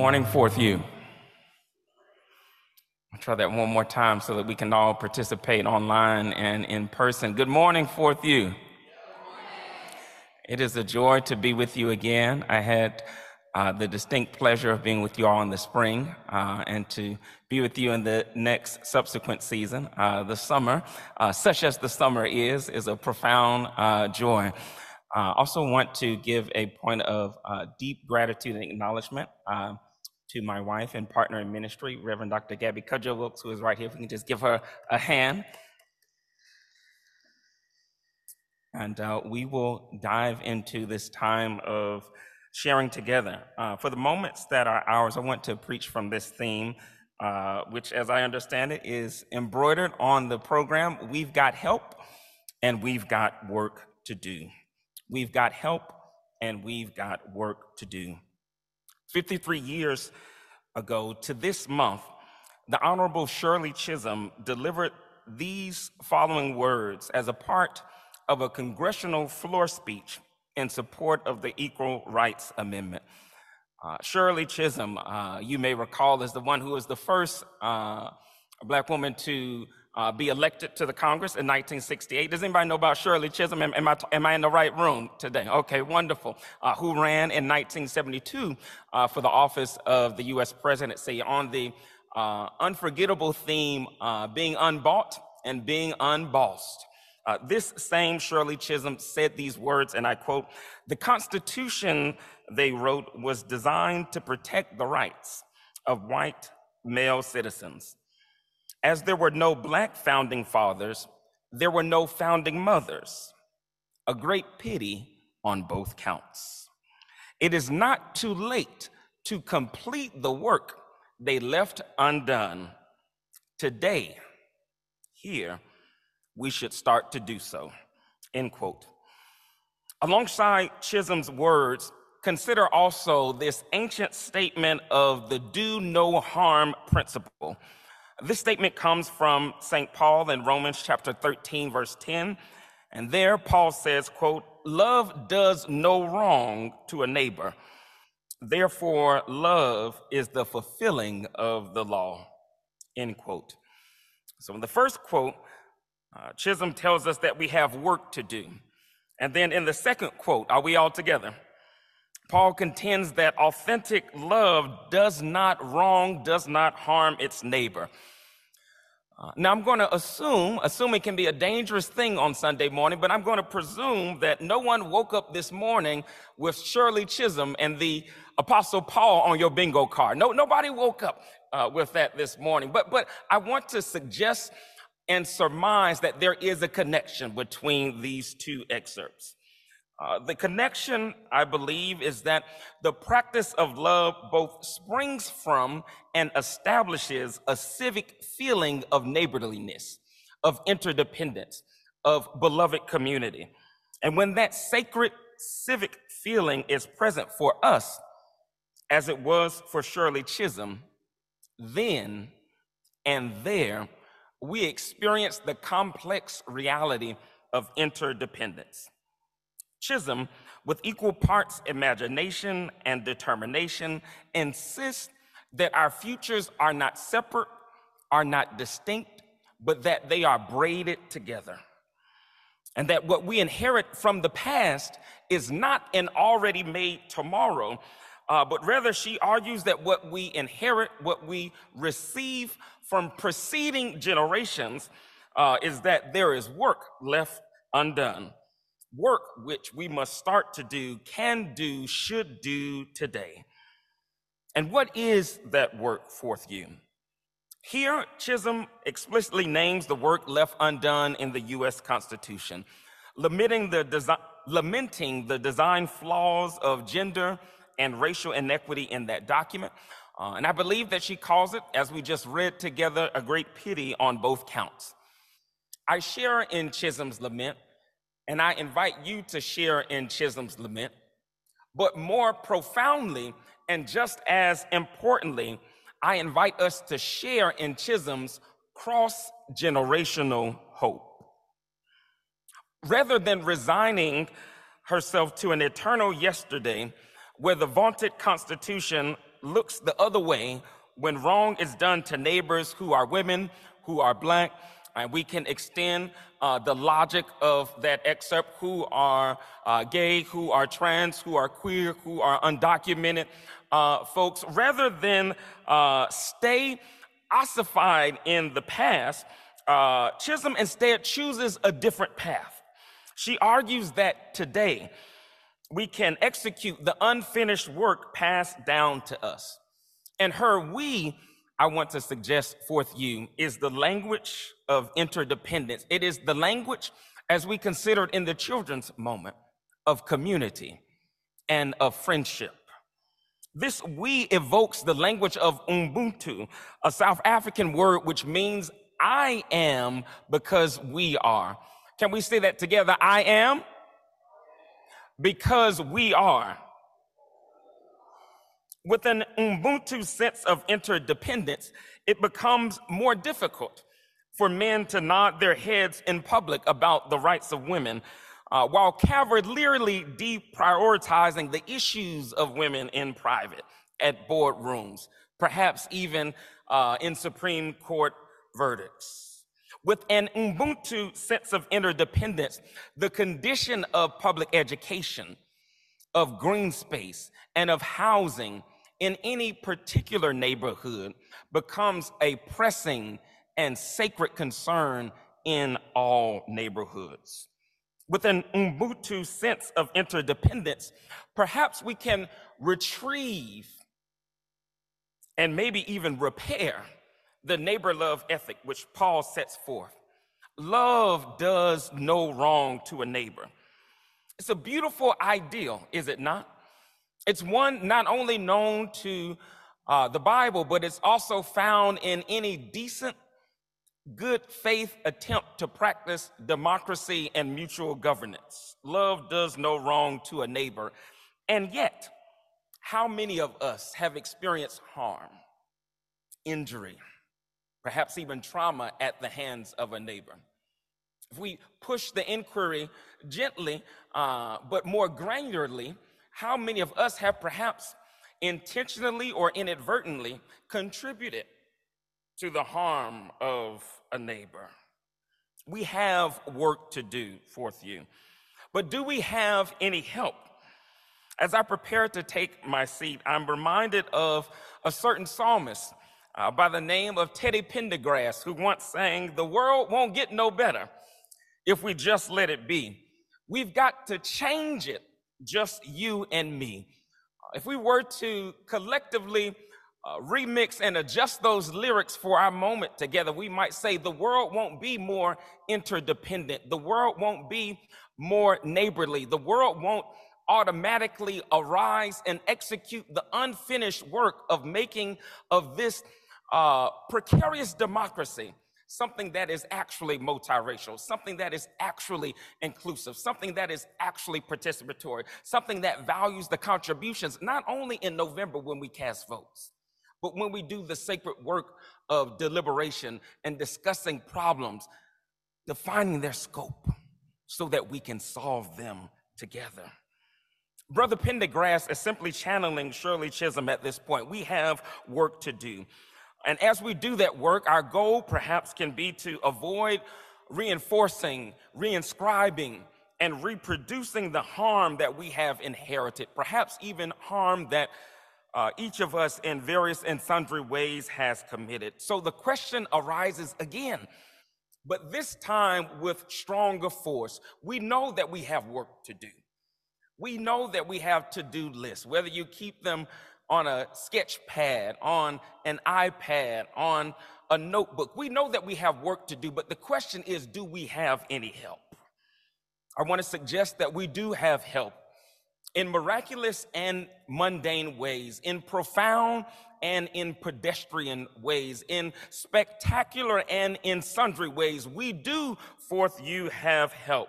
morning, Fourth I'll try that one more time so that we can all participate online and in person. Good morning, Fourth U. It is a joy to be with you again. I had uh, the distinct pleasure of being with you all in the spring uh, and to be with you in the next subsequent season. Uh, the summer, uh, such as the summer is, is a profound uh, joy. I uh, also want to give a point of deep gratitude and acknowledgement to my wife and partner in ministry, Reverend Dr. Gabby Cudjoe Wilkes, who is right here. If we can just give her a hand. And uh, we will dive into this time of sharing together. Uh, for the moments that are ours, I want to preach from this theme, uh, which, as I understand it, is embroidered on the program. We've got help and we've got work to do. We've got help and we've got work to do. 53 years ago to this month, the Honorable Shirley Chisholm delivered these following words as a part of a congressional floor speech in support of the Equal Rights Amendment. Uh, Shirley Chisholm, uh, you may recall, is the one who was the first uh, black woman to uh, be elected to the Congress in 1968. Does anybody know about Shirley Chisholm? Am, am, I, am I in the right room today? Okay, wonderful. Uh, who ran in 1972 uh, for the office of the U.S. presidency on the uh, unforgettable theme, uh, being unbought and being unbossed. Uh, this same Shirley Chisholm said these words, and I quote, the Constitution, they wrote, was designed to protect the rights of white male citizens as there were no black founding fathers, there were no founding mothers. A great pity on both counts. It is not too late to complete the work they left undone. Today, here, we should start to do so. End quote. Alongside Chisholm's words, consider also this ancient statement of the do no harm principle this statement comes from St. Paul in Romans chapter 13, verse 10. And there Paul says, quote, love does no wrong to a neighbor. Therefore, love is the fulfilling of the law, end quote. So in the first quote, uh, Chisholm tells us that we have work to do. And then in the second quote, are we all together? Paul contends that authentic love does not wrong, does not harm its neighbor. Uh, now, I'm going to assume, assuming can be a dangerous thing on Sunday morning, but I'm going to presume that no one woke up this morning with Shirley Chisholm and the Apostle Paul on your bingo card. No, nobody woke up uh, with that this morning. But, but I want to suggest and surmise that there is a connection between these two excerpts. Uh, the connection, I believe, is that the practice of love both springs from and establishes a civic feeling of neighborliness, of interdependence, of beloved community. And when that sacred civic feeling is present for us, as it was for Shirley Chisholm, then and there we experience the complex reality of interdependence. Chisholm, with equal parts imagination and determination, insists that our futures are not separate, are not distinct, but that they are braided together. And that what we inherit from the past is not an already made tomorrow, uh, but rather she argues that what we inherit, what we receive from preceding generations, uh, is that there is work left undone work which we must start to do, can do, should do today. And what is that work, Fourth U? Here, Chisholm explicitly names the work left undone in the U.S. Constitution, lamenting the, desi- lamenting the design flaws of gender and racial inequity in that document. Uh, and I believe that she calls it, as we just read together, a great pity on both counts. I share in Chisholm's lament and I invite you to share in Chisholm's lament. But more profoundly, and just as importantly, I invite us to share in Chisholm's cross generational hope. Rather than resigning herself to an eternal yesterday where the vaunted Constitution looks the other way when wrong is done to neighbors who are women, who are black, and we can extend uh, the logic of that excerpt who are uh, gay, who are trans, who are queer, who are undocumented uh, folks, rather than uh, stay ossified in the past, uh, Chisholm instead chooses a different path. She argues that today we can execute the unfinished work passed down to us. And her we I want to suggest Fourth U is the language of interdependence. It is the language, as we considered in the children's moment, of community and of friendship. This we evokes the language of Ubuntu, a South African word which means I am because we are. Can we say that together? I am because we are. With an Ubuntu sense of interdependence, it becomes more difficult for men to nod their heads in public about the rights of women, uh, while cavalierly deprioritizing the issues of women in private at boardrooms, perhaps even uh, in Supreme Court verdicts. With an Ubuntu sense of interdependence, the condition of public education, of green space, and of housing in any particular neighborhood becomes a pressing and sacred concern in all neighborhoods. With an Ubuntu sense of interdependence, perhaps we can retrieve and maybe even repair the neighbor love ethic which Paul sets forth. Love does no wrong to a neighbor. It's a beautiful ideal, is it not? It's one not only known to uh, the Bible, but it's also found in any decent, good faith attempt to practice democracy and mutual governance. Love does no wrong to a neighbor. And yet, how many of us have experienced harm, injury, perhaps even trauma at the hands of a neighbor? If we push the inquiry gently, uh, but more granularly, how many of us have perhaps intentionally or inadvertently contributed to the harm of a neighbor? We have work to do, Fourth U. But do we have any help? As I prepare to take my seat, I'm reminded of a certain psalmist uh, by the name of Teddy Pendergrass, who once sang, The world won't get no better if we just let it be. We've got to change it just you and me. If we were to collectively uh, remix and adjust those lyrics for our moment together, we might say the world won't be more interdependent. The world won't be more neighborly. The world won't automatically arise and execute the unfinished work of making of this uh, precarious democracy something that is actually multiracial, something that is actually inclusive, something that is actually participatory, something that values the contributions, not only in November when we cast votes, but when we do the sacred work of deliberation and discussing problems, defining their scope so that we can solve them together. Brother Pendergrass is simply channeling Shirley Chisholm at this point. We have work to do. And as we do that work, our goal perhaps can be to avoid reinforcing, reinscribing, and reproducing the harm that we have inherited, perhaps even harm that uh, each of us in various and sundry ways has committed. So the question arises again, but this time with stronger force. We know that we have work to do. We know that we have to do lists, whether you keep them on a sketch pad, on an iPad, on a notebook. We know that we have work to do, but the question is do we have any help? I want to suggest that we do have help in miraculous and mundane ways, in profound and in pedestrian ways, in spectacular and in sundry ways. We do, Fourth U have help.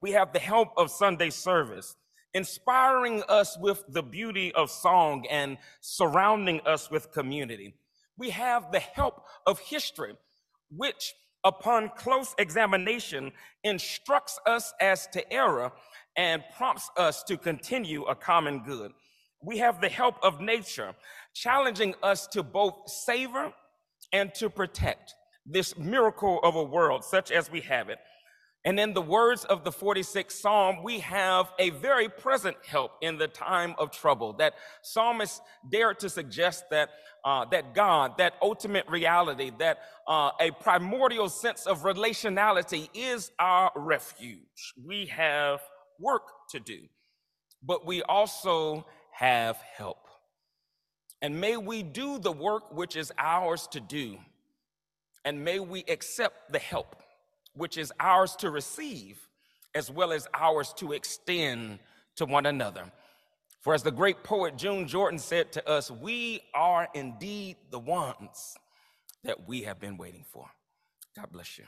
We have the help of Sunday service inspiring us with the beauty of song and surrounding us with community. We have the help of history, which, upon close examination, instructs us as to error and prompts us to continue a common good. We have the help of nature, challenging us to both savor and to protect this miracle of a world such as we have it. And in the words of the 46th Psalm, we have a very present help in the time of trouble. That psalmist dared to suggest that, uh, that God, that ultimate reality, that uh, a primordial sense of relationality is our refuge. We have work to do, but we also have help. And may we do the work which is ours to do, and may we accept the help which is ours to receive as well as ours to extend to one another. For as the great poet June Jordan said to us, we are indeed the ones that we have been waiting for. God bless you.